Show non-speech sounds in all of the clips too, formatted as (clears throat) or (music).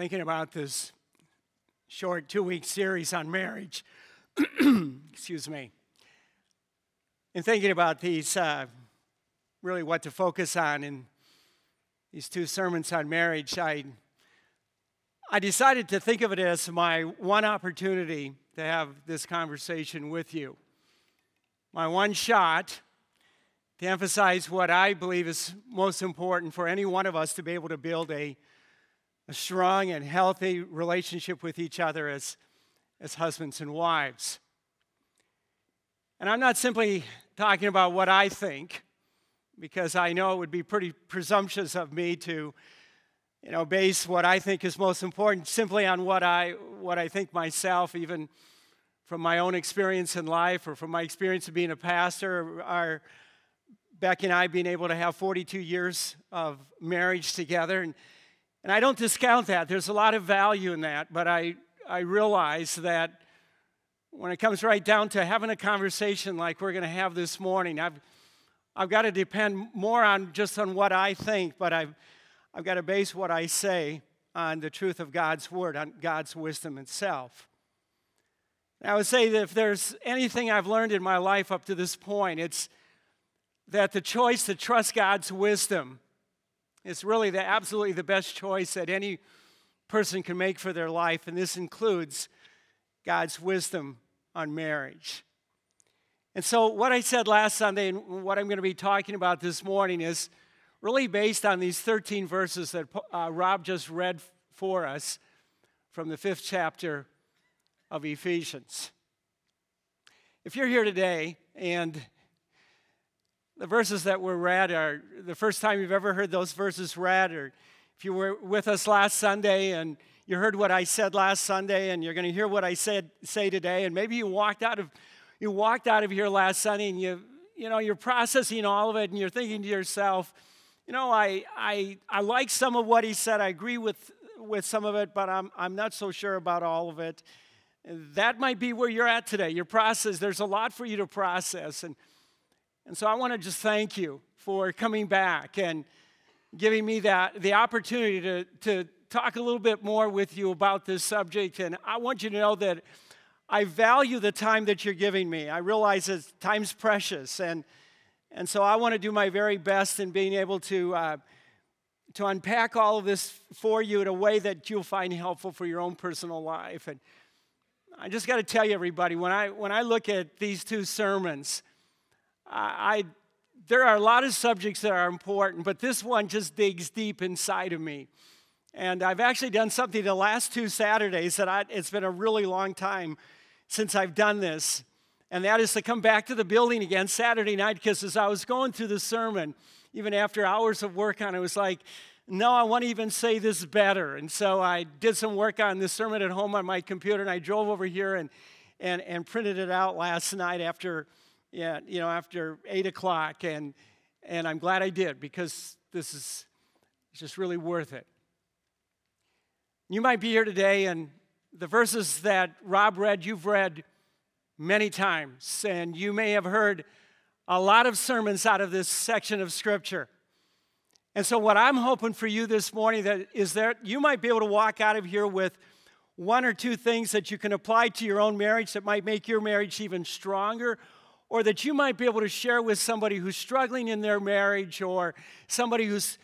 thinking about this short two week series on marriage. (clears throat) Excuse me. And thinking about these, uh, really what to focus on in these two sermons on marriage, I, I decided to think of it as my one opportunity to have this conversation with you. My one shot to emphasize what I believe is most important for any one of us to be able to build a, a strong and healthy relationship with each other as, as husbands and wives. And I'm not simply talking about what I think, because I know it would be pretty presumptuous of me to you know, base what I think is most important simply on what I, what I think myself, even from my own experience in life or from my experience of being a pastor. Our, Becky and I being able to have 42 years of marriage together. And, and I don't discount that. There's a lot of value in that. But I, I realize that when it comes right down to having a conversation like we're going to have this morning, I've, I've got to depend more on just on what I think, but I've, I've got to base what I say on the truth of God's word, on God's wisdom itself. I would say that if there's anything I've learned in my life up to this point, it's that the choice to trust God's wisdom is really the absolutely the best choice that any person can make for their life, and this includes God's wisdom on marriage. And so, what I said last Sunday and what I'm going to be talking about this morning is really based on these 13 verses that uh, Rob just read for us from the fifth chapter of Ephesians. If you're here today and the verses that were read are the first time you've ever heard those verses read, or if you were with us last Sunday and you heard what I said last Sunday and you're going to hear what I said say today, and maybe you walked out of you walked out of here last Sunday and you you know you're processing all of it and you're thinking to yourself, you know, I I I like some of what he said. I agree with with some of it, but I'm I'm not so sure about all of it. That might be where you're at today. Your process, there's a lot for you to process. And and so I want to just thank you for coming back and giving me that the opportunity to, to talk a little bit more with you about this subject. And I want you to know that I value the time that you're giving me. I realize that time's precious. And, and so I want to do my very best in being able to, uh, to unpack all of this for you in a way that you'll find helpful for your own personal life. And I just got to tell you, everybody, when I, when I look at these two sermons, I, there are a lot of subjects that are important, but this one just digs deep inside of me. And I've actually done something the last two Saturdays that I, it's been a really long time since I've done this. And that is to come back to the building again Saturday night because as I was going through the sermon, even after hours of work on it, was like, no, I want to even say this better. And so I did some work on this sermon at home on my computer and I drove over here and, and, and printed it out last night after yeah, you know, after eight o'clock, and and I'm glad I did because this is just really worth it. You might be here today, and the verses that Rob read, you've read many times, and you may have heard a lot of sermons out of this section of Scripture. And so, what I'm hoping for you this morning that is that you might be able to walk out of here with one or two things that you can apply to your own marriage that might make your marriage even stronger or that you might be able to share with somebody who's struggling in their marriage or somebody who's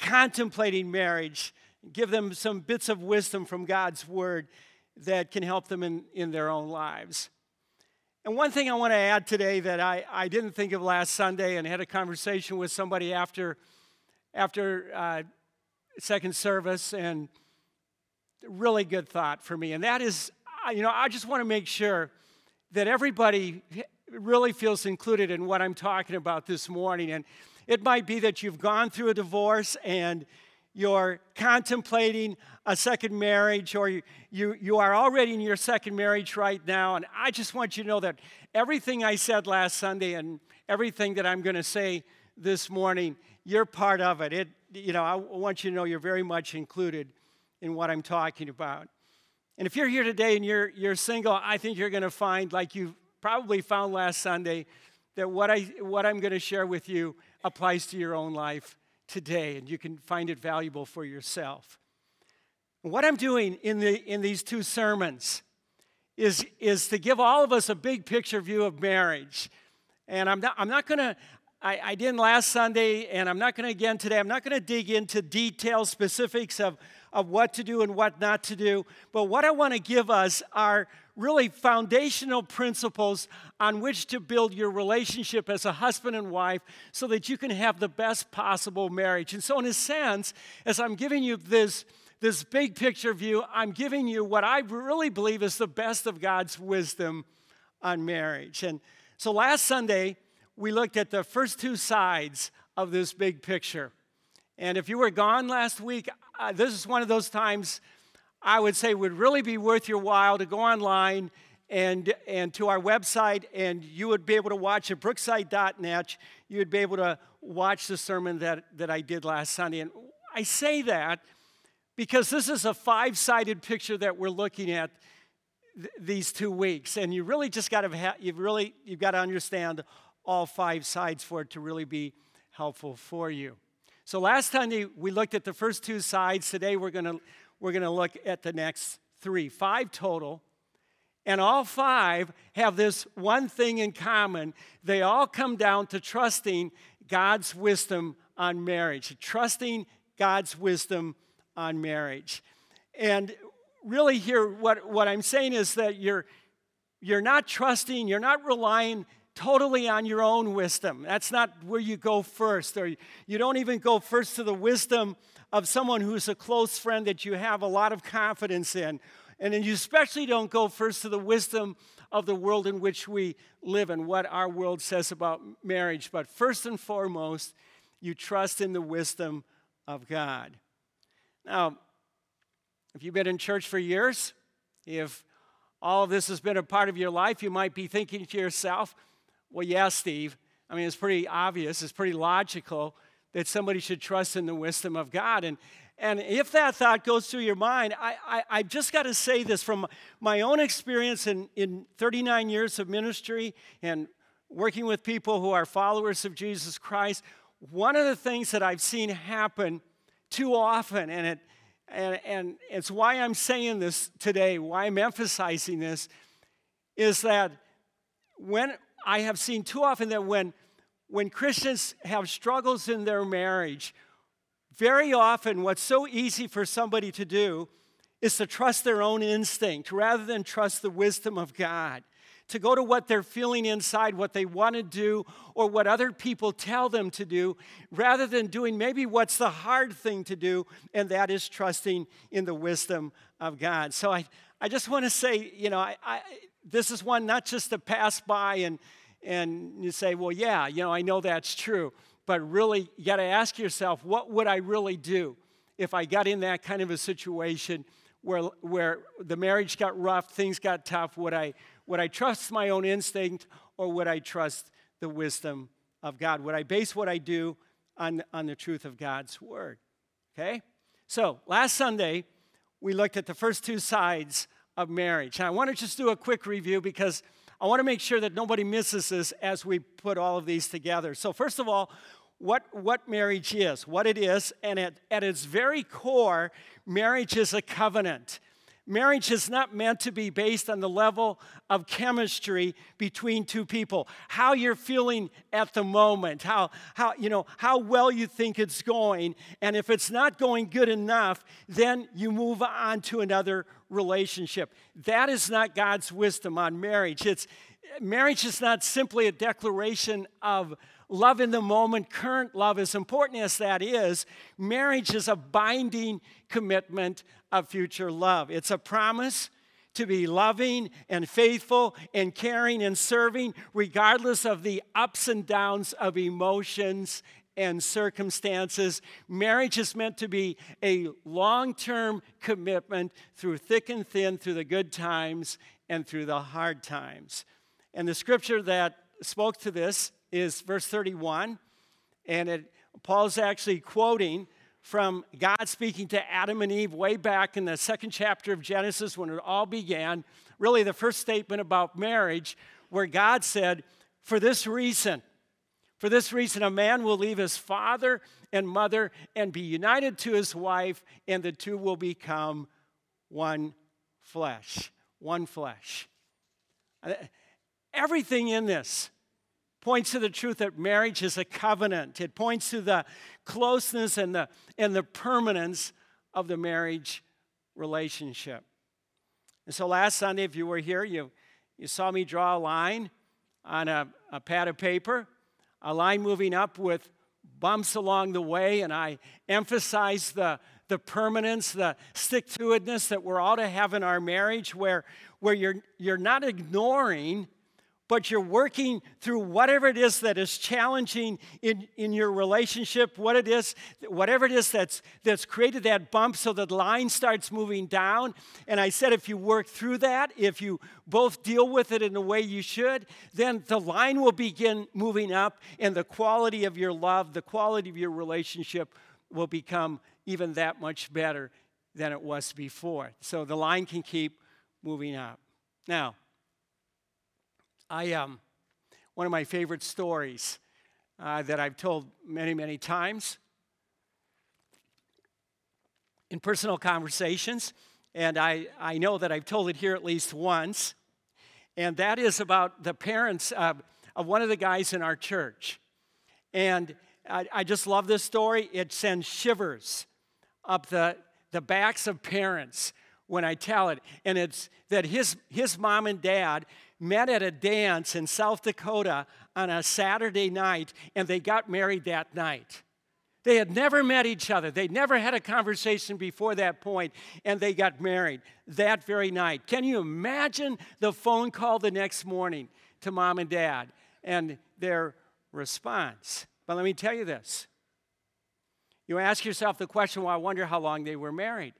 contemplating marriage. Give them some bits of wisdom from God's word that can help them in, in their own lives. And one thing I want to add today that I, I didn't think of last Sunday and had a conversation with somebody after, after uh, second service, and really good thought for me. And that is, you know, I just want to make sure that everybody really feels included in what I'm talking about this morning. And it might be that you've gone through a divorce and you're contemplating a second marriage, or you, you, you are already in your second marriage right now. And I just want you to know that everything I said last Sunday and everything that I'm going to say this morning, you're part of it. it. You know, I want you to know you're very much included in what I'm talking about. And if you're here today and you're, you're single, I think you're going to find, like you probably found last Sunday that what, I, what I'm going to share with you applies to your own life today, and you can find it valuable for yourself. What I'm doing in, the, in these two sermons is, is to give all of us a big picture view of marriage. And I'm not, I'm not going to, I didn't last Sunday, and I'm not going to again today. I'm not going to dig into details, specifics of, of what to do and what not to do. But what I want to give us are really foundational principles on which to build your relationship as a husband and wife so that you can have the best possible marriage. And so, in a sense, as I'm giving you this, this big picture view, I'm giving you what I really believe is the best of God's wisdom on marriage. And so, last Sunday, we looked at the first two sides of this big picture. And if you were gone last week, uh, this is one of those times I would say would really be worth your while to go online and, and to our website, and you would be able to watch at brookside.net. You would be able to watch the sermon that, that I did last Sunday. And I say that because this is a five sided picture that we're looking at th- these two weeks. And you really just got to have, you've really, you've got to understand all five sides for it to really be helpful for you. So last Sunday we looked at the first two sides. Today we're going to we're going to look at the next three, five total. And all five have this one thing in common. They all come down to trusting God's wisdom on marriage, trusting God's wisdom on marriage. And really, here, what, what I'm saying is that you're, you're not trusting, you're not relying totally on your own wisdom. That's not where you go first, or you don't even go first to the wisdom of someone who's a close friend that you have a lot of confidence in. And then you especially don't go first to the wisdom of the world in which we live and what our world says about marriage. But first and foremost, you trust in the wisdom of God. Now, if you've been in church for years, if all of this has been a part of your life, you might be thinking to yourself, well, yeah, Steve. I mean, it's pretty obvious, it's pretty logical that somebody should trust in the wisdom of God. And, and if that thought goes through your mind, I, I, I just got to say this from my own experience in, in 39 years of ministry and working with people who are followers of Jesus Christ. One of the things that I've seen happen too often, and, it, and, and it's why I'm saying this today, why I'm emphasizing this, is that when I have seen too often that when when Christians have struggles in their marriage, very often what's so easy for somebody to do is to trust their own instinct rather than trust the wisdom of God. To go to what they're feeling inside, what they want to do, or what other people tell them to do, rather than doing maybe what's the hard thing to do, and that is trusting in the wisdom of God. So I, I just want to say, you know, I, I, this is one not just to pass by and, and you say, well, yeah, you know, I know that's true. But really, you got to ask yourself, what would I really do if I got in that kind of a situation where, where the marriage got rough, things got tough? Would I, would I trust my own instinct or would I trust the wisdom of God? Would I base what I do on, on the truth of God's word? Okay? So, last Sunday, we looked at the first two sides of marriage. And I want to just do a quick review because I want to make sure that nobody misses this as we put all of these together. So, first of all, what, what marriage is, what it is, and at, at its very core, marriage is a covenant. Marriage is not meant to be based on the level of chemistry between two people. How you're feeling at the moment, how, how, you know, how well you think it's going. And if it's not going good enough, then you move on to another relationship. That is not God's wisdom on marriage. It's, marriage is not simply a declaration of love in the moment, current love, as important as that is, marriage is a binding commitment of future love. It's a promise to be loving and faithful and caring and serving, regardless of the ups and downs of emotions and circumstances. Marriage is meant to be a long term commitment through thick and thin, through the good times and through the hard times. And the scripture that spoke to this is verse 31, and it, Paul's actually quoting from God speaking to Adam and Eve way back in the second chapter of Genesis when it all began, really the first statement about marriage, where God said, For this reason, For this reason, a man will leave his father and mother and be united to his wife, and the two will become one flesh. One flesh. Uh, everything in this points to the truth that marriage is a covenant. It points to the closeness and the, and the permanence of the marriage relationship. And so last Sunday, if you were here, you, you saw me draw a line on a, a pad of paper, a line moving up with bumps along the way, and I emphasized the, the permanence, the stick to itness that we're all to have in our marriage, where, where you're, you're not ignoring but you're working through whatever it is that is challenging in, in your relationship, what it is, whatever it is that's, that's created that bump so the line starts moving down. And I said, if you work through that, if you both deal with it in the way you should, then the line will begin moving up, and the quality of your love, the quality of your relationship will become even that much better than it was before. So the line can keep moving up. Now, I um, one of my favorite stories uh, that I've told many, many times in personal conversations, and I, I know that I've told it here at least once, and that is about the parents of, one of the guys in our church. And I, I just love this story. It sends shivers up the, the backs of parents when I tell it. And it's that his, his mom and dad met at a dance in South Dakota on a Saturday night, and they got married that night. They had never met each other. They'd never had a conversation before that point, and they got married that very night. Can you imagine the phone call the next morning to mom and dad and their response? But let me tell you this. You ask yourself the question, well, I wonder how long they were married.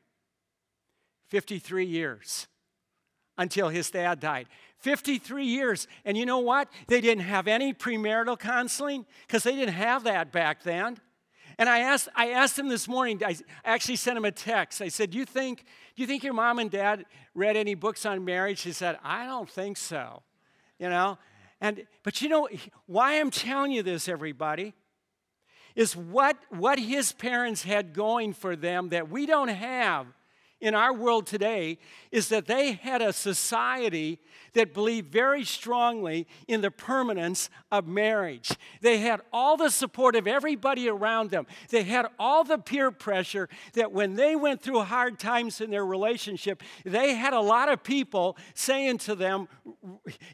53 years until his dad died. 53 years. And you know what? They didn't have any premarital counseling because they didn't have that back then. And I asked, I asked him this morning, I actually sent him a text. I said, do you, think, do you think your mom and dad read any books on marriage? He said, I don't think so. You know? And but you know why I'm telling you this, everybody, is what, what his parents had going for them that we don't have in our world today is that they had a society that believed very strongly in the permanence of marriage. They had all the support of everybody around them. They had all the peer pressure that when they went through hard times in their relationship, they had a lot of people saying to them,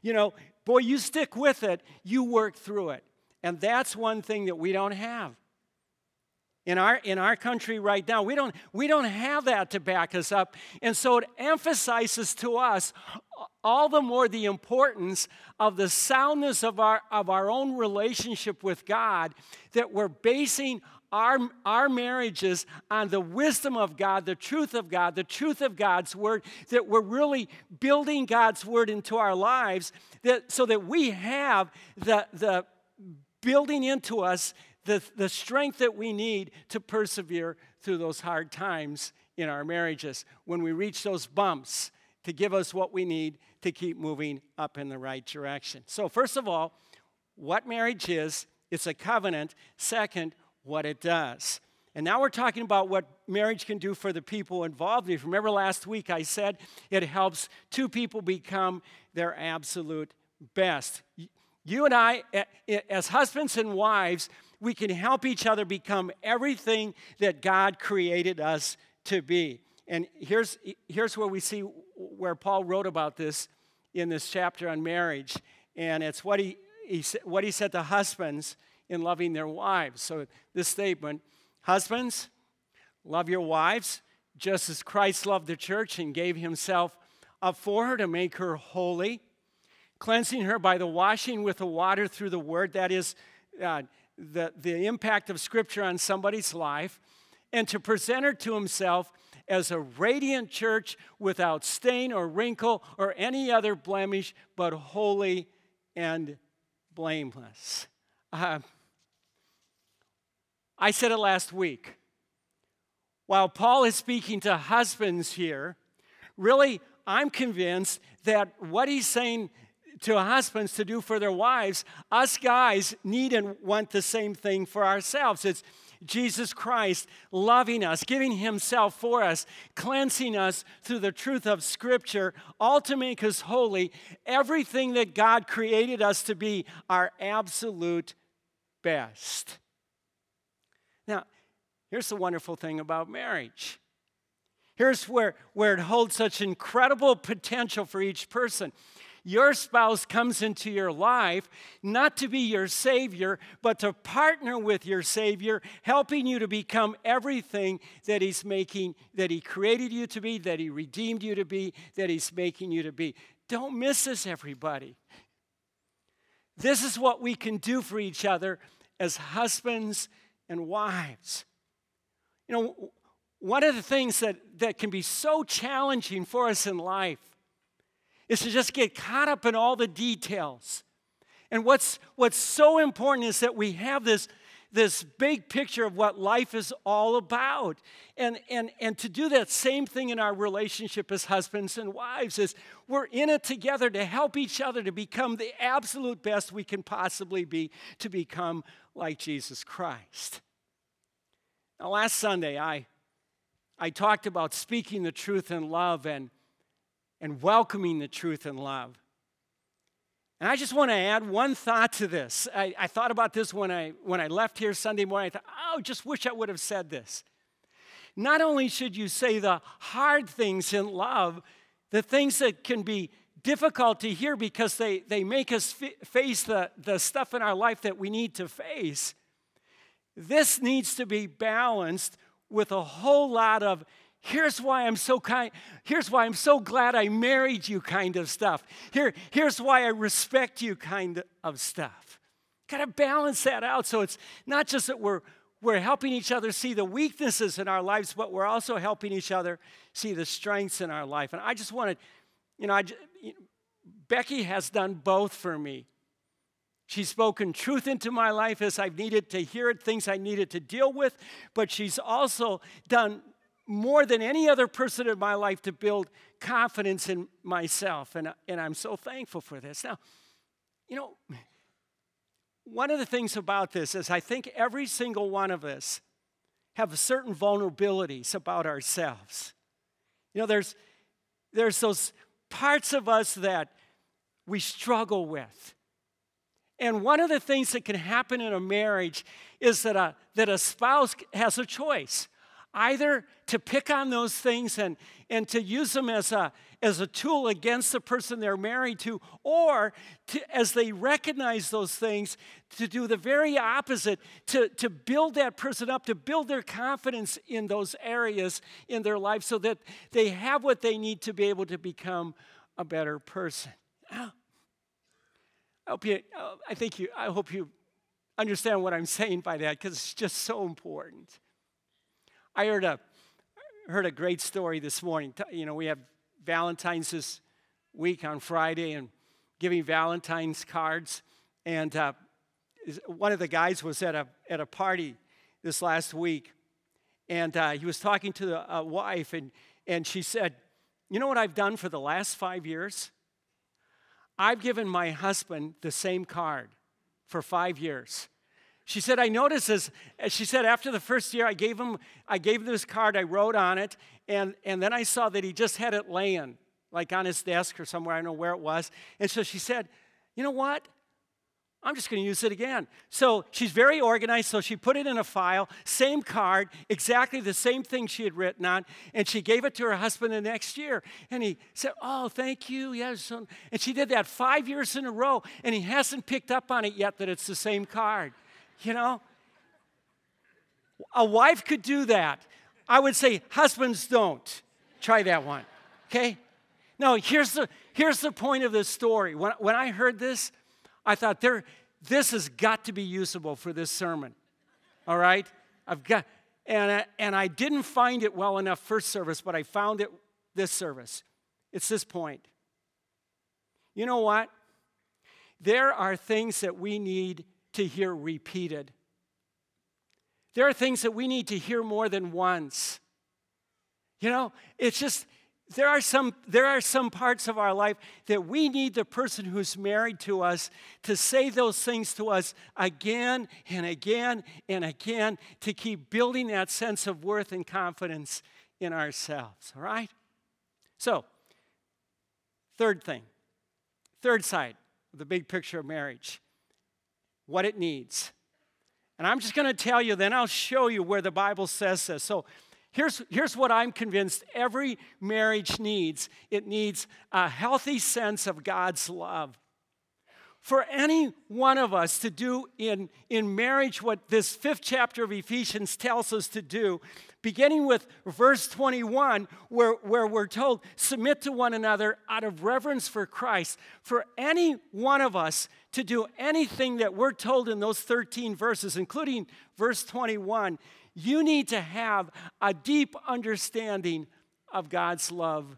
you know, boy, you stick with it, you work through it. And that's one thing that we don't have in our in our country right now we don't we don't have that to back us up. And so it emphasizes to us all the more the importance of the soundness of our of our own relationship with God that we're basing our, our marriages on the wisdom of God, the truth of God, the truth of God's word, that we're really building God's word into our lives that, so that we have the, the building into us the, the strength that we need to persevere through those hard times in our marriages when we reach those bumps to give us what we need to keep moving up in the right direction. So, first of all, what marriage is, it's a covenant. Second, what it does. And now we're talking about what marriage can do for the people involved. If you remember last week, I said it helps two people become their absolute best. You and I, as husbands and wives, we can help each other become everything that God created us to be. And here's, here's where we see where Paul wrote about this in this chapter on marriage. And it's what he, he, what he said to husbands in loving their wives. So, this statement Husbands, love your wives just as Christ loved the church and gave himself up for her to make her holy, cleansing her by the washing with the water through the word. That is, uh, the, the impact of Scripture on somebody's life and to present her to himself as a radiant church without stain or wrinkle or any other blemish, but holy and blameless. Uh, I said it last week. While Paul is speaking to husbands here, really, I'm convinced that what he's saying to husbands to do for their wives, us guys need and want the same thing for ourselves. It's Jesus Christ loving us, giving himself for us, cleansing us through the truth of Scripture, all to make us holy, everything that God created us to be our absolute best. Now, here's the wonderful thing about marriage. Here's where, where it holds such incredible potential for each person. Your spouse comes into your life not to be your Savior, but to partner with your Savior, helping you to become everything that He's making, that He created you to be, that He redeemed you to be, that He's making you to be. Don't miss this, everybody. This is what we can do for each other as husbands and wives. You know, one of the things that, that can be so challenging for us in life is to just get caught up in all the details. And what's, what's so important is that we have this, this big picture of what life is all about. And, and, and to do that same thing in our relationship as husbands and wives is we're in it together to help each other to become the absolute best we can possibly be, to become like Jesus Christ. Now, last Sunday, I, I talked about speaking the truth in love and and welcoming the truth and love. And I just want to add one thought to this. I, I, thought about this when I, when I left here Sunday morning. I thought, oh, just wish I would have said this. Not only should you say the hard things in love, the things that can be difficult to hear because they, they make us f- face the, the stuff in our life that we need to face, this needs to be balanced with a whole lot of here's why I'm so kind, here's why I'm so glad I married you kind of stuff. Here, here's why I respect you kind of stuff. Got to balance that out so it's not just that we're we're helping each other see the weaknesses in our lives, but we're also helping each other see the strengths in our life. And I just wanted, you know, I, you know, Becky has done both for me. She's spoken truth into my life as I've needed to hear it, things I needed to deal with, but she's also done more than any other person in my life to build confidence in myself. And, and I'm so thankful for this. Now, you know, one of the things about this is I think every single one of us have certain vulnerabilities about ourselves. You know, there's, there's those parts of us that we struggle with. And one of the things that can happen in a marriage is that a, that a spouse has a choice either to pick on those things and, and to use them as a, as a tool against the person they're married to, or to, as they recognize those things, to do the very opposite, to, to build that person up, to build their confidence in those areas in their life so that they have what they need to be able to become a better person. Ah. I hope you, I think you, I hope you understand what I'm saying by that because it's just so important. I heard a, heard a great story this morning. You know, we have Valentine's this week on Friday and giving Valentine's cards. And uh, one of the guys was at a, at a party this last week. And uh, he was talking to the uh, wife, and, and she said, You know what I've done for the last five years? I've given my husband the same card for five years. She said, I noticed as, she said, after the first year, I gave him, I gave him this card, I wrote on it, and, and then I saw that he just had it laying, like on his desk or somewhere, I don't know where it was. And so she said, You know what? I'm just going to use it again. So she's very organized, so she put it in a file, same card, exactly the same thing she had written on, and she gave it to her husband the next year. And he said, Oh, thank you. Yes. Um, and she did that five years in a row, and he hasn't picked up on it yet that it's the same card. You know? A wife could do that. I would say, husbands don't. Try that one. Okay? Now, here's the, here's the point of this story. When, when I heard this, I thought, there, this has got to be usable for this sermon. All right? I've got, and I, and I didn't find it well enough first service, but I found it this service. It's this point. You know what? There are things that we need to hear repeated. There are things that we need to hear more than once. You know, it's just, there are some there are some parts of our life that we need the person who's married to us to say those things to us again and again and again to keep building that sense of worth and confidence in ourselves all right so third thing third side of the big picture of marriage what it needs. And i'm just going to tell you then i'll show you where the bible says this. So Here's, here's what I'm convinced every marriage needs. It needs a healthy sense of God's love. For any one of us to do in, in marriage what this fifth chapter of Ephesians tells us to do, beginning with verse 21, where, where we're told, submit to one another out of reverence for Christ. For any one of us to do anything that we're told in those 13 verses, including verse 21, you need to have a deep understanding of God's love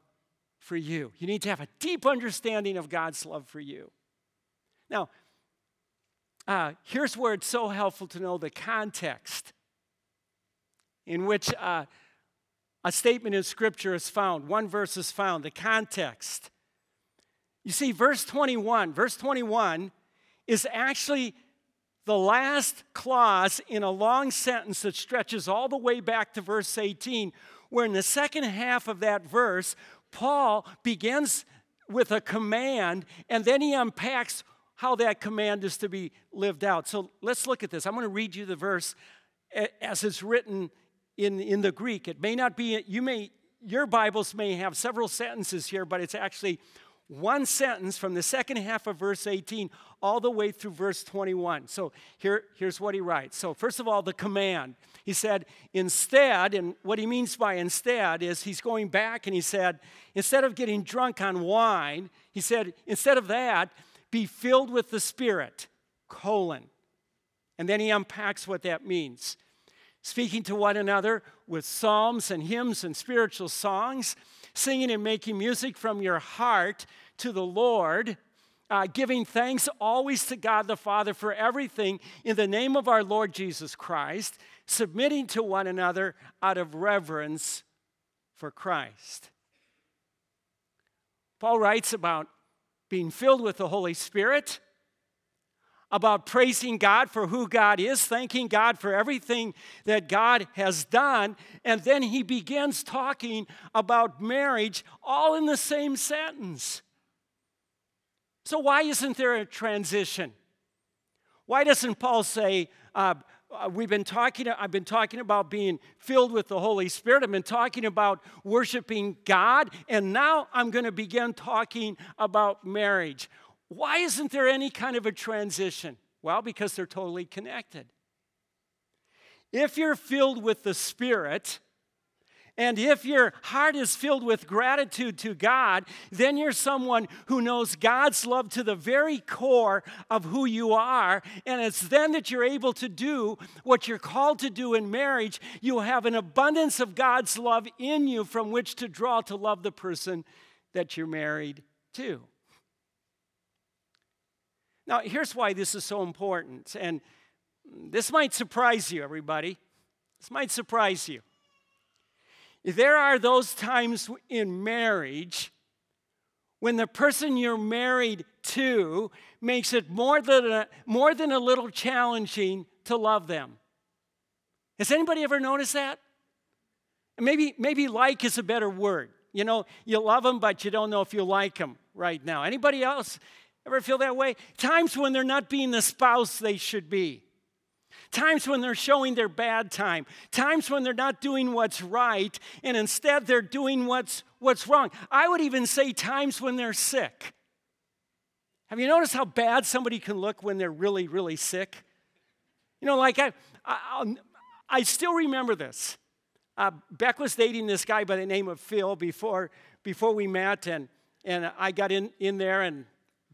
for you. You need to have a deep understanding of God's love for you. Now, uh, here's where it's so helpful to know the context in which uh, a statement in Scripture is found. One verse is found, the context. You see, verse 21, verse 21 is actually the last clause in a long sentence that stretches all the way back to verse 18, where in the second half of that verse, Paul begins with a command and then he unpacks how that command is to be lived out. So let's look at this. I'm going to read you the verse as it's written in, in the Greek. It may not be, you may, your Bibles may have several sentences here, but it's actually one sentence from the second half of verse 18 all the way through verse 21. So here, here's what he writes. So, first of all, the command. He said, instead, and what he means by instead is he's going back and he said, instead of getting drunk on wine, he said, instead of that, be filled with the Spirit, colon. And then he unpacks what that means. Speaking to one another with psalms and hymns and spiritual songs singing and making music from your heart to the Lord, uh, giving thanks always to God the Father for everything in the name of our Lord Jesus Christ, submitting to one another out of reverence for Christ. Paul writes about being filled with the Holy Spirit about praising God for who God is, thanking God for everything that God has done. And then he begins talking about marriage all in the same sentence. So, why isn't there a transition? Why doesn't Paul say, uh, Uh, we've been talking, I've been talking about being filled with the Holy Spirit. I've been talking about worshiping God, and now I'm going to begin talking about marriage. Why isn't there any kind of a transition? Well, because they're totally connected. If you're filled with the Spirit, and if your heart is filled with gratitude to God, then you're someone who knows God's love to the very core of who you are. And it's then that you're able to do what you're called to do in marriage. You have an abundance of God's love in you from which to draw to love the person that you're married to. Now, here's why this is so important. And this might surprise you, everybody. This might surprise you. There are those times in marriage when the person you're married to makes it more than a, more than a little challenging to love them. Has anybody ever noticed that? Maybe, maybe like is a better word. You know, you love them, but you don't know if you like them right now. Anybody else Ever feel that way? Times when they're not being the spouse they should be. Times when they're showing their bad time. Times when they're not doing what's right and instead they're doing what's, what's wrong. I would even say times when they're sick. Have you noticed how bad somebody can look when they're really, really sick? You know, like I, I, I still remember this. Uh, Beck was dating this guy by the name of Phil before, before we met, and, and I got in, in there and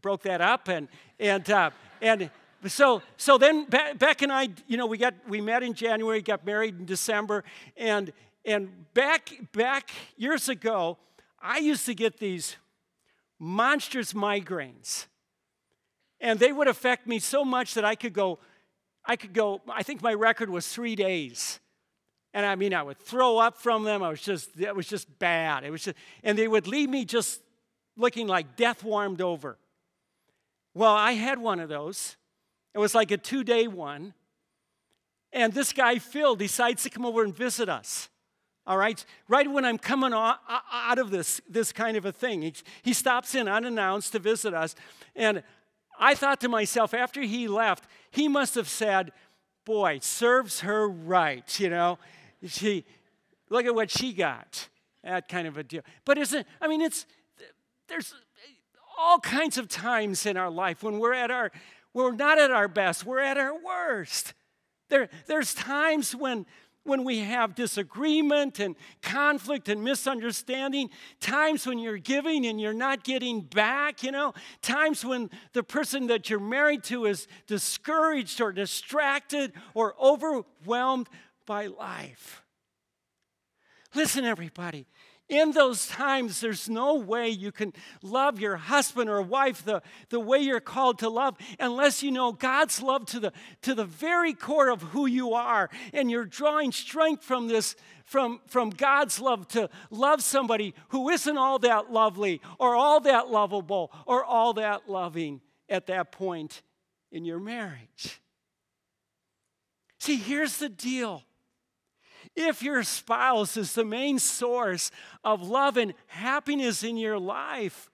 broke that up, and and uh, and so so then Beck and I, you know, we got we met in January, got married in December, and and back back years ago, I used to get these monstrous migraines, and they would affect me so much that I could go, I could go. I think my record was three days And I mean, I would throw up from them. I was just, it was just bad. It was just, and they would leave me just looking like death warmed over. Well, I had one of those. It was like a two day one. And this guy, Phil, decides to come over and visit us. All right? Right when I'm coming out of this, this kind of a thing, he, he stops in unannounced to visit us. And I thought to myself, after he left, he must have said, Boy, serves her right, you know? She, look at what she got. That kind of a deal. But isn't, I mean, it's, there's all kinds of times in our life when we're at our, we're not at our best, we're at our worst. There, there's times when, when we have disagreement and conflict and misunderstanding, times when you're giving and you're not getting back, you know, times when the person that you're married to is discouraged or distracted or overwhelmed by life. Listen, everybody, in those times, there's no way you can love your husband or wife the, the way you're called to love unless you know God's love to the, to the very core of who you are. And you're drawing strength from this, from, from God's love to love somebody who isn't all that lovely or all that lovable or all that loving at that point in your marriage. See, here's the deal if your spouse is the main source of love and happiness in your life,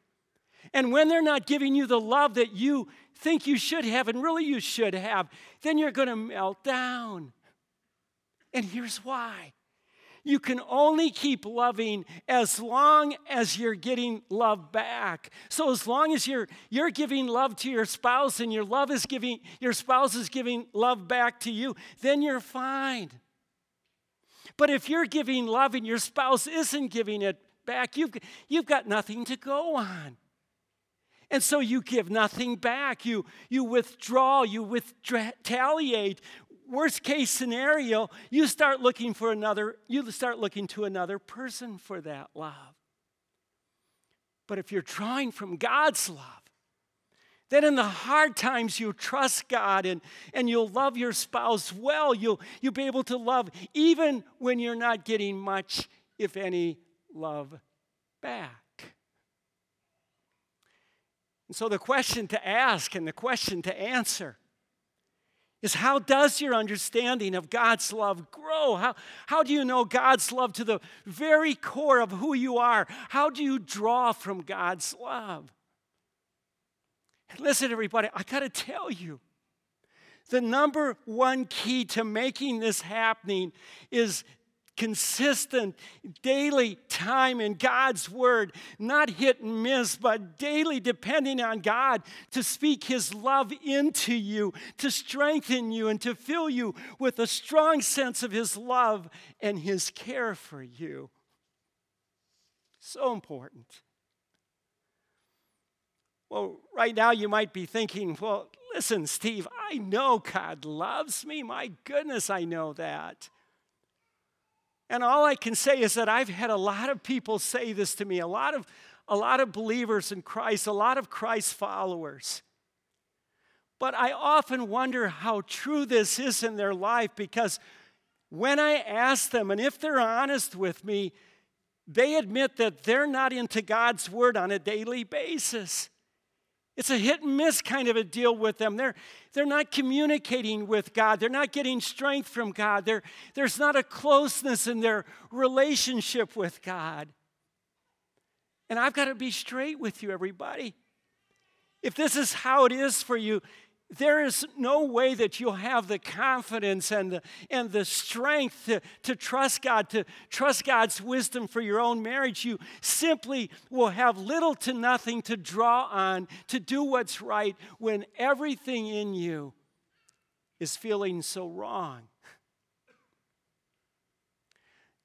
and when they're not giving you the love that you think you should have and really you should have, then you're going to melt down. And here's why you can only keep loving as long as you're getting love back. So as long as you're you're giving love to your spouse and your love is giving your spouse is giving love back to you, then you're fine. But if you're giving love and your spouse isn't giving it back, you've, you've got nothing to go on. And so you give nothing back. You, you withdraw, you retaliate. Worst case scenario, you start looking for another, you start looking to another person for that love. But if you're drawing from God's love, then in the hard times, you trust God and, and you'll love your spouse well. You'll, you'll be able to love even when you're not getting much, if any, love back. And so the question to ask and the question to answer is how does your understanding of God's love grow? How, how do you know God's love to the very core of who you are? How do you draw from God's love? Listen, everybody, I got to tell you, the number one key to making this happening is consistent daily time in God's Word, not hit and miss, but daily depending on God to speak His love into you, to strengthen you, and to fill you with a strong sense of His love and His care for you. So important. Well, right now you might be thinking, well, listen, Steve, I know God loves me. My goodness, I know that. And all I can say is that I've had a lot of people say this to me, a lot of, a lot of believers in Christ, a lot of Christ followers. But I often wonder how true this is in their life because when I ask them, and if they're honest with me, they admit that they're not into God's word on a daily basis. It's a hit and miss kind of a deal with them. They're, they're not communicating with God. They're not getting strength from God. They're, there's not a closeness in their relationship with God. And I've got to be straight with you, everybody. If this is how it is for you, there is no way that you'll have the confidence and the, and the strength to, to trust God, to trust God's wisdom for your own marriage. You simply will have little to nothing to draw on to do what's right when everything in you is feeling so wrong.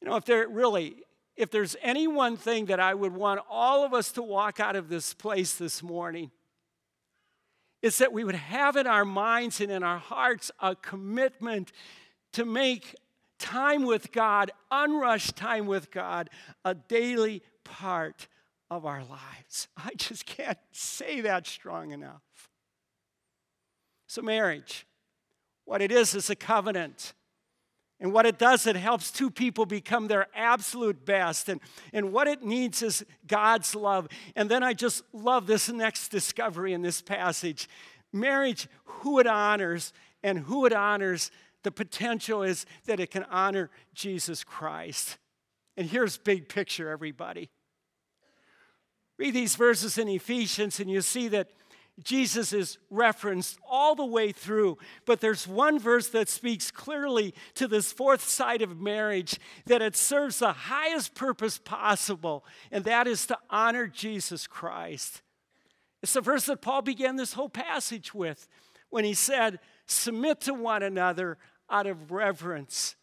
You know, if there really, if there's any one thing that I would want all of us to walk out of this place this morning, is that we would have in our minds and in our hearts a commitment to make time with God, unrushed time with God, a daily part of our lives. I just can't say that strong enough. So, marriage, what it is, is a covenant. And what it does, it helps two people become their absolute best. And, and what it needs is God's love. And then I just love this next discovery in this passage. Marriage, who it honors and who it honors, the potential is that it can honor Jesus Christ. And here's big picture, everybody. Read these verses in Ephesians, and you see that Jesus is referenced all the way through, but there's one verse that speaks clearly to this fourth side of marriage that it serves the highest purpose possible, and that is to honor Jesus Christ. It's the verse that Paul began this whole passage with when he said, Submit to one another out of reverence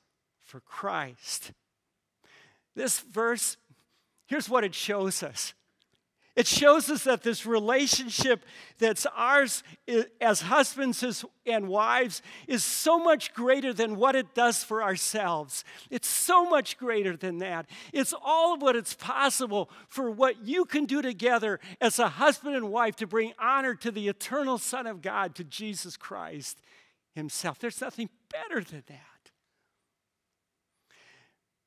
for Christ. This verse, here's what it shows us it shows us that this relationship that's ours as husbands and wives is so much greater than what it does for ourselves. It's so much greater than that. It's all of what it's possible for what you can do together as a husband and wife to bring honor to the eternal Son of God, to Jesus Christ Himself. There's nothing better than that.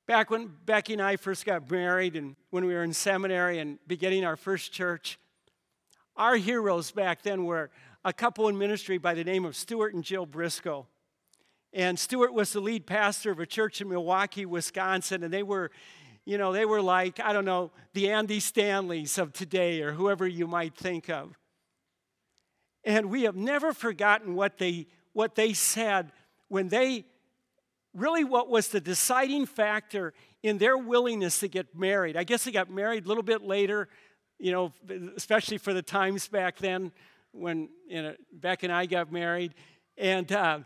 Back when Becky and I first got married and when we were in seminary and beginning our first church, our heroes back then were a couple in ministry by the name of Stuart and Jill Briscoe. And Stuart was the lead pastor of a church in Milwaukee, Wisconsin, and they were, you know, they were like, I don't know, the Andy Stanleys of today or whoever you might think of. And we have never forgotten what they what they said when they really what was the deciding factor in their willingness to get married. I guess they got married a little bit later, you know, especially for the times back then when you know, Beck and I got married. And uh,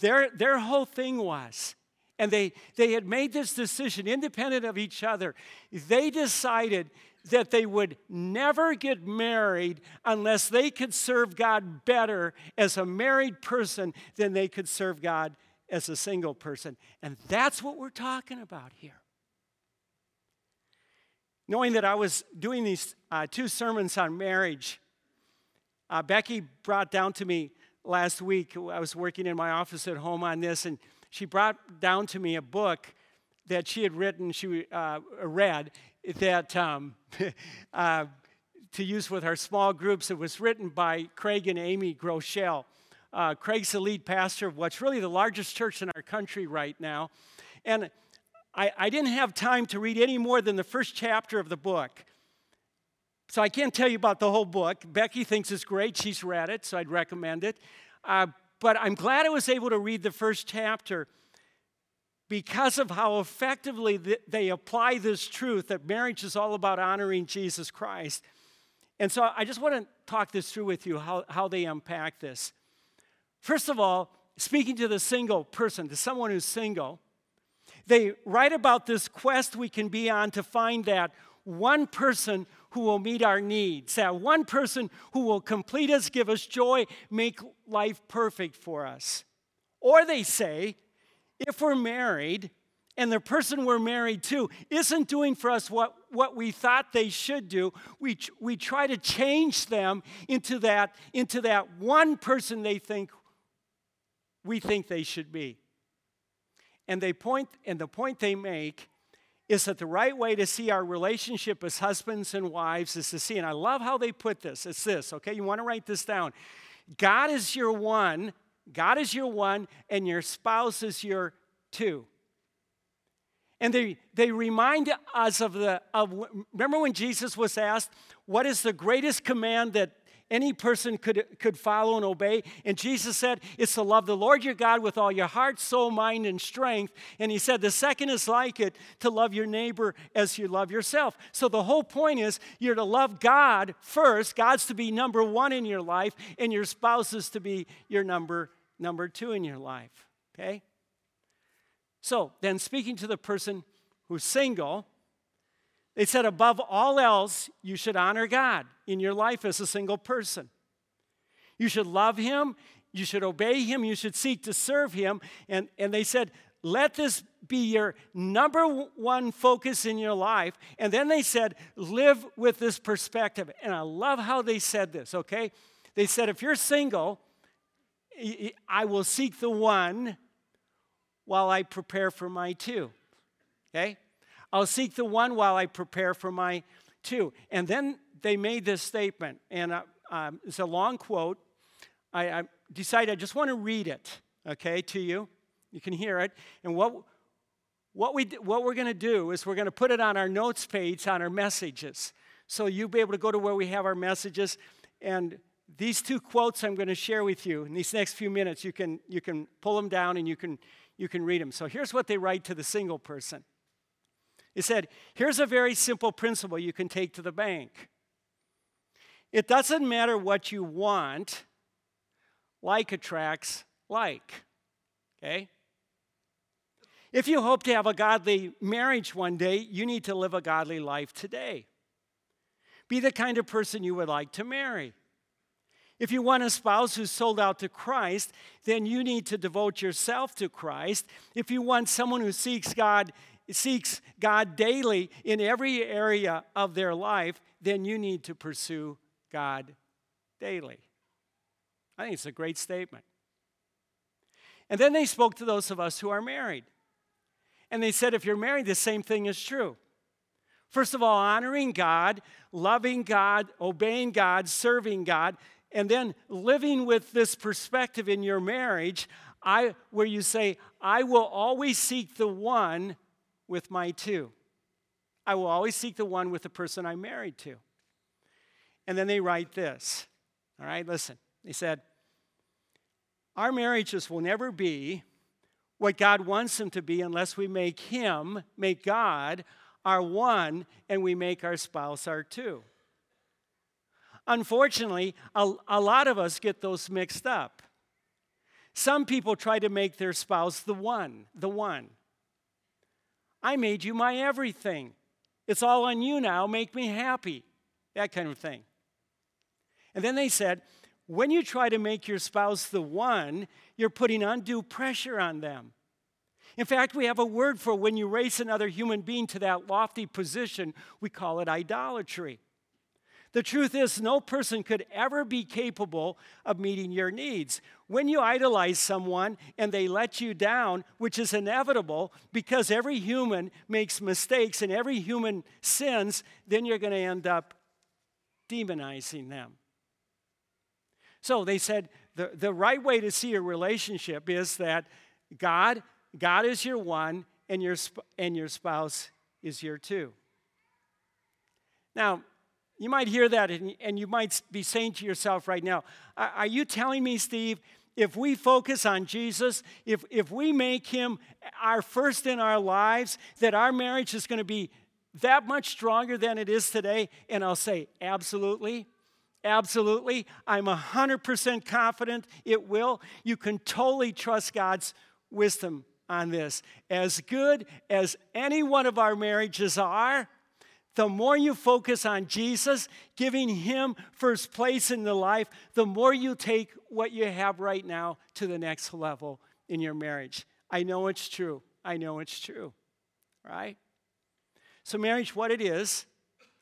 their, their whole thing was, and they, they had made this decision independent of each other. They decided that they would never get married unless they could serve God better as a married person than they could serve God as a single person. And that's what we're talking about here. Knowing that I was doing these uh, two sermons on marriage, uh, Becky brought down to me last week. I was working in my office at home on this, and she brought down to me a book that she had written, she uh, read, that um, (laughs) uh, to use with our small groups. It was written by Craig and Amy Groeschel. Uh, Craig's the lead pastor of what's really the largest church in our country right now. And I, I didn't have time to read any more than the first chapter of the book. So I can't tell you about the whole book. Becky thinks it's great. She's read it, so I'd recommend it. Uh, but I'm glad I was able to read the first chapter because of how effectively they apply this truth that marriage is all about honoring Jesus Christ. And so I just want to talk this through with you, how, how they unpack this. First of all, speaking to the single person, to someone who's single, they write about this quest we can be on to find that one person who will meet our needs, that one person who will complete us, give us joy, make life perfect for us. Or they say, if we're married and the person we're married to isn't doing for us what, what we thought they should do, we, we try to change them into that, into that one person they think we think they should be. And they point and the point they make is that the right way to see our relationship as husbands and wives is to see, and I love how they put this. It's this, okay? You want to write this down. God is your one, God is your one, and your spouse is your two. And they, they remind us of the, of, remember when Jesus was asked, What is the greatest command that any person could, could follow and obey. And Jesus said, It's to love the Lord your God with all your heart, soul, mind, and strength. And he said, The second is like it, to love your neighbor as you love yourself. So the whole point is you're to love God first. God's to be number one in your life, and your spouse is to be your number, number two in your life. Okay? So then, speaking to the person who's single, they said, above all else, you should honor God in your life as a single person. You should love Him, you should obey Him, you should seek to serve Him. And, and they said, let this be your number one focus in your life. And then they said, live with this perspective. And I love how they said this, okay? They said, if you're single, I will seek the one while I prepare for my two. Okay? I'll seek the one while I prepare for my two. And then they made this statement, and uh, um, it's a long quote. I, I decided I just want to read it, okay, to you. You can hear it. And what, what, we, what we're going to do is we're going to put it on our notes page on our messages. So you'll be able to go to where we have our messages. And these two quotes I'm going to share with you in these next few minutes, you can, you can pull them down and you can, you can read them. So here's what they write to the single person. It said, Here's a very simple principle you can take to the bank. It doesn't matter what you want, like attracts like. Okay? If you hope to have a godly marriage one day, you need to live a godly life today. Be the kind of person you would like to marry. If you want a spouse who's sold out to Christ, then you need to devote yourself to Christ. If you want someone who seeks God seeks God daily in every area of their life, then you need to pursue God daily. I think it's a great statement. And then they spoke to those of us who are married. And they said, if you're married, the same thing is true. First of all, honoring God, loving God, obeying God, serving God, and then living with this perspective in your marriage, I, where you say, I will always seek the one with my two. I will always seek the one with the person I'm married to. And then they write this. All right, listen. They said, Our marriages will never be what God wants them to be unless we make Him, make God, our one, and we make our spouse our two. Unfortunately, a, a lot of us get those mixed up. Some people try to make their spouse the one, the one. I made you my everything. It's all on you now. Make me happy. That kind of thing. And then they said, when you try to make your spouse the one, you're putting undue pressure on them. In fact, we have a word for when you raise another human being to that lofty position, we call it idolatry. The truth is, no person could ever be capable of meeting your needs. When you idolize someone and they let you down, which is inevitable because every human makes mistakes and every human sins, then you're going to end up demonizing them. So they said the, the right way to see a relationship is that God, God is your one and your, and your spouse is your two. Now, you might hear that and, and you might be saying to yourself right now, Are you telling me, Steve, if we focus on Jesus, if, if we make him our first in our lives, that our marriage is going to be that much stronger than it is today? And I'll say, absolutely. Absolutely. I'm 100% confident it will. You can totally trust God's wisdom on this. As good as any one of our marriages are, the more you focus on Jesus, giving Him first place in the life, the more you take what you have right now to the next level in your marriage. I know it's true. I know it's true. Right? So, marriage, what it is,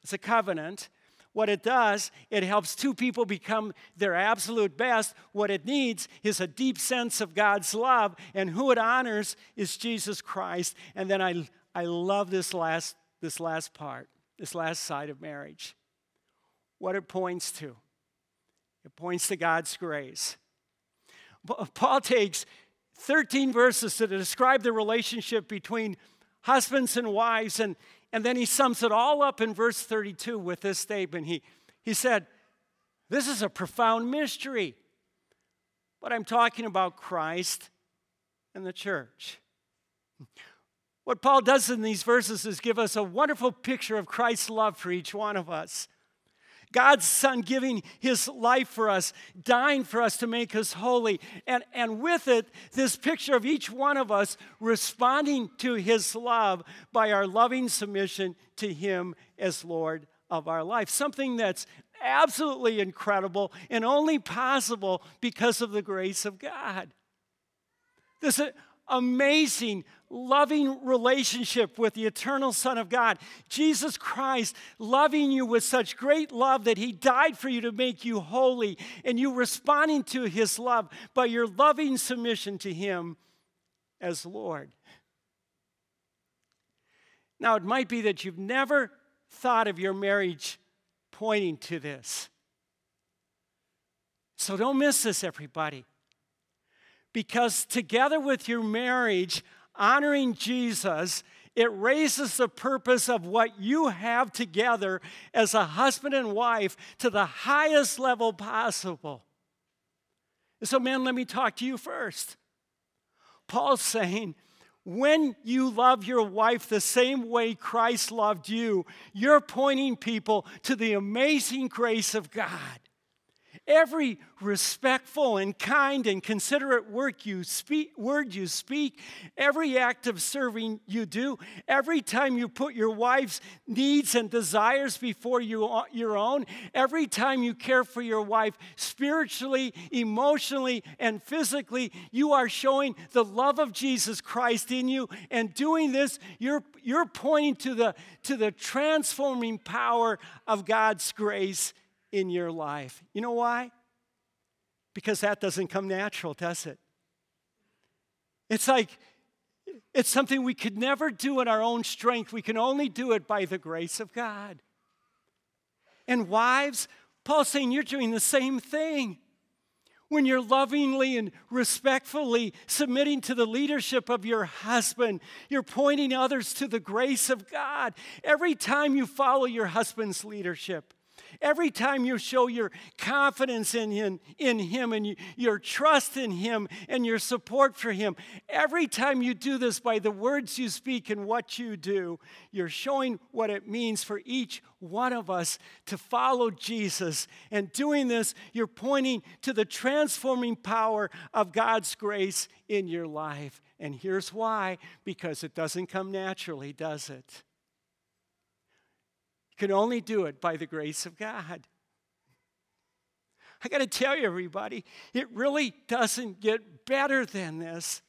it's a covenant. What it does, it helps two people become their absolute best. What it needs is a deep sense of God's love, and who it honors is Jesus Christ. And then I, I love this last, this last part this last side of marriage. What it points to it points to God's grace. Paul takes 13 verses to describe the relationship between husbands and wives, and, and then he sums it all up in verse 32 with this statement. He, he said, This is a profound mystery, but I'm talking about Christ and the church. What Paul does in these verses is give us a wonderful picture of Christ's love for each one of us. God's Son giving His life for us, dying for us to make us holy. And, and with it, this picture of each one of us responding to His love by our loving submission to Him as Lord of our life. Something that's absolutely incredible and only possible because of the grace of God. This amazing, loving relationship with the eternal Son of God. Jesus Christ loving you with such great love that He died for you to make you holy, and you responding to His love by your loving submission to Him as Lord. Now, it might be that you've never thought of your marriage pointing to this. So don't miss this, everybody. Because together with your marriage, honoring Jesus, it raises the purpose of what you have together as a husband and wife to the highest level possible. So, man, let me talk to you first. Paul's saying, when you love your wife the same way Christ loved you, you're pointing people to the amazing grace of God. Every respectful and kind and considerate work you speak, word you speak, every act of serving you do, every time you put your wife's needs and desires before you, your own, every time you care for your wife spiritually, emotionally, and physically, you are showing the love of Jesus Christ in you. And doing this, you're, you're pointing to the, to the transforming power of God's grace in your life. You know why? Because that doesn't come natural, does it? It's like it's something we could never do in our own strength. We can only do it by the grace of God. And wives, Paul's saying you're doing the same thing. When you're lovingly and respectfully submitting to the leadership of your husband, you're pointing others to the grace of God. Every time you follow your husband's leadership, Every time you show your confidence in Him, in him and your trust in Him and your support for Him, every time you do this by the words you speak and what you do, you're showing what it means for each one of us to follow Jesus. And doing this, you're pointing to the transforming power of God's grace in your life. And here's why because it doesn't come naturally, does it? You can only do it by the grace of God. I got to tell you, everybody, it really doesn't get better than this.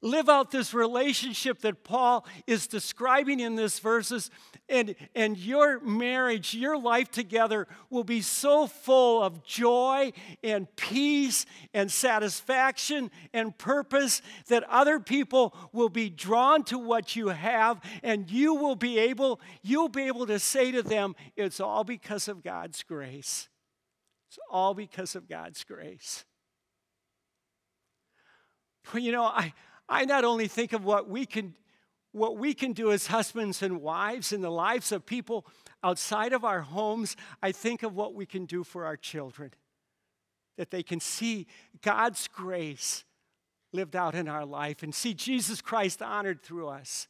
Live out this relationship that Paul is describing in these verses, and, and your marriage, your life together will be so full of joy and peace and satisfaction and purpose that other people will be drawn to what you have, and you will be able, you'll be able to say to them, It's all because of God's grace. It's all because of God's grace. You know, I, I not only think of what we can what we can do as husbands and wives in the lives of people outside of our homes, I think of what we can do for our children. That they can see God's grace lived out in our life and see Jesus Christ honored through us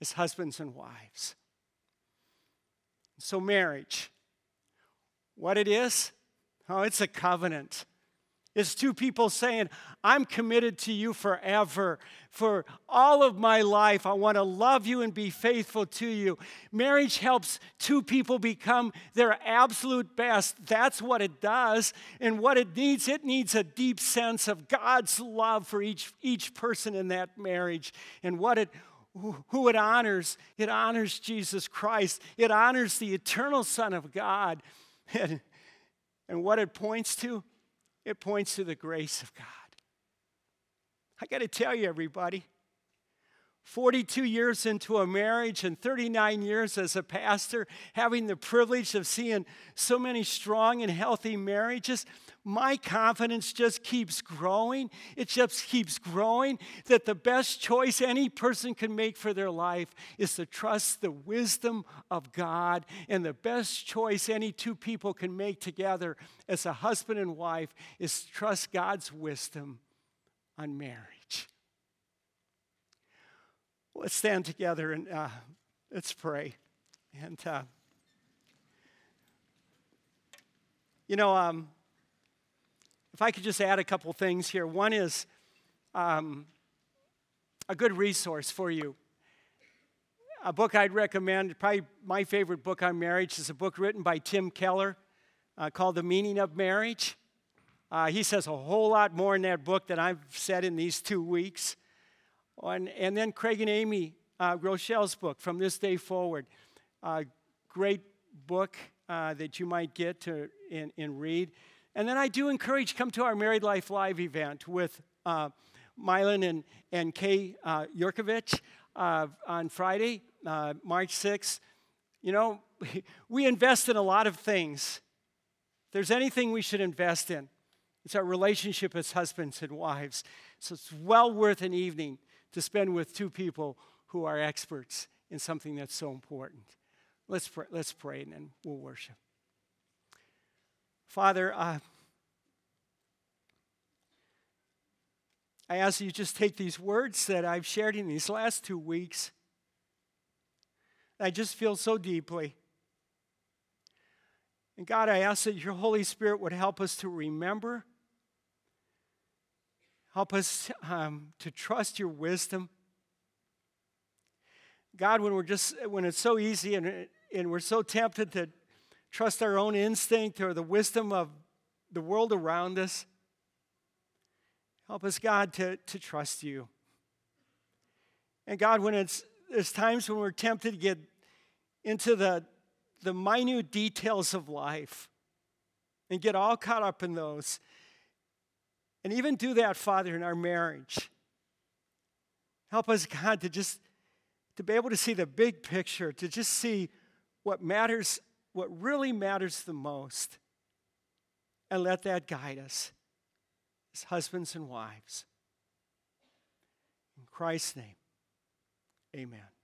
as husbands and wives. So, marriage, what it is? Oh, it's a covenant. It's two people saying, I'm committed to you forever. For all of my life, I want to love you and be faithful to you. Marriage helps two people become their absolute best. That's what it does. And what it needs, it needs a deep sense of God's love for each, each person in that marriage. And what it who it honors, it honors Jesus Christ. It honors the eternal Son of God. (laughs) And, and what it points to, it points to the grace of God. I got to tell you, everybody, 42 years into a marriage and 39 years as a pastor, having the privilege of seeing so many strong and healthy marriages, my confidence just keeps growing. It just keeps growing that the best choice any person can make for their life is to trust the wisdom of God. And the best choice any two people can make together as a husband and wife is to trust God's wisdom on marriage. Let's stand together and uh, let's pray. And, uh, you know, um, if I could just add a couple things here. One is um, a good resource for you. A book I'd recommend, probably my favorite book on marriage, is a book written by Tim Keller uh, called The Meaning of Marriage. Uh, he says a whole lot more in that book than I've said in these two weeks. And, and then Craig and Amy uh, Groeschel's book, From This Day Forward. Uh, great book uh, that you might get to and read. And then I do encourage come to our Married Life Live event with uh, Milan and, and Kay uh, Yerkovich uh, on Friday, uh, March 6th. You know, (laughs) we invest in a lot of things. If there's anything we should invest in, it's our relationship as husbands and wives. So it's well worth an evening to spend with two people who are experts in something that's so important. Let's pray, let's pray and then we'll worship. Father, uh, I ask that you just take these words that I've shared in these last two weeks. I just feel so deeply. And God, I ask that your Holy Spirit would help us to remember, help us um, to trust your wisdom. God, when we're just when it's so easy and, and we're so tempted to trust our own instinct or the wisdom of the world around us, help us, God, to, to trust you. And God, when it's there's times when we're tempted to get into the, the minute details of life and get all caught up in those. And even do that, Father, in our marriage. Help us, God, to just to be able to see the big picture, to just see what matters, what really matters the most, and let that guide us as husbands and wives. In Christ's name, amen.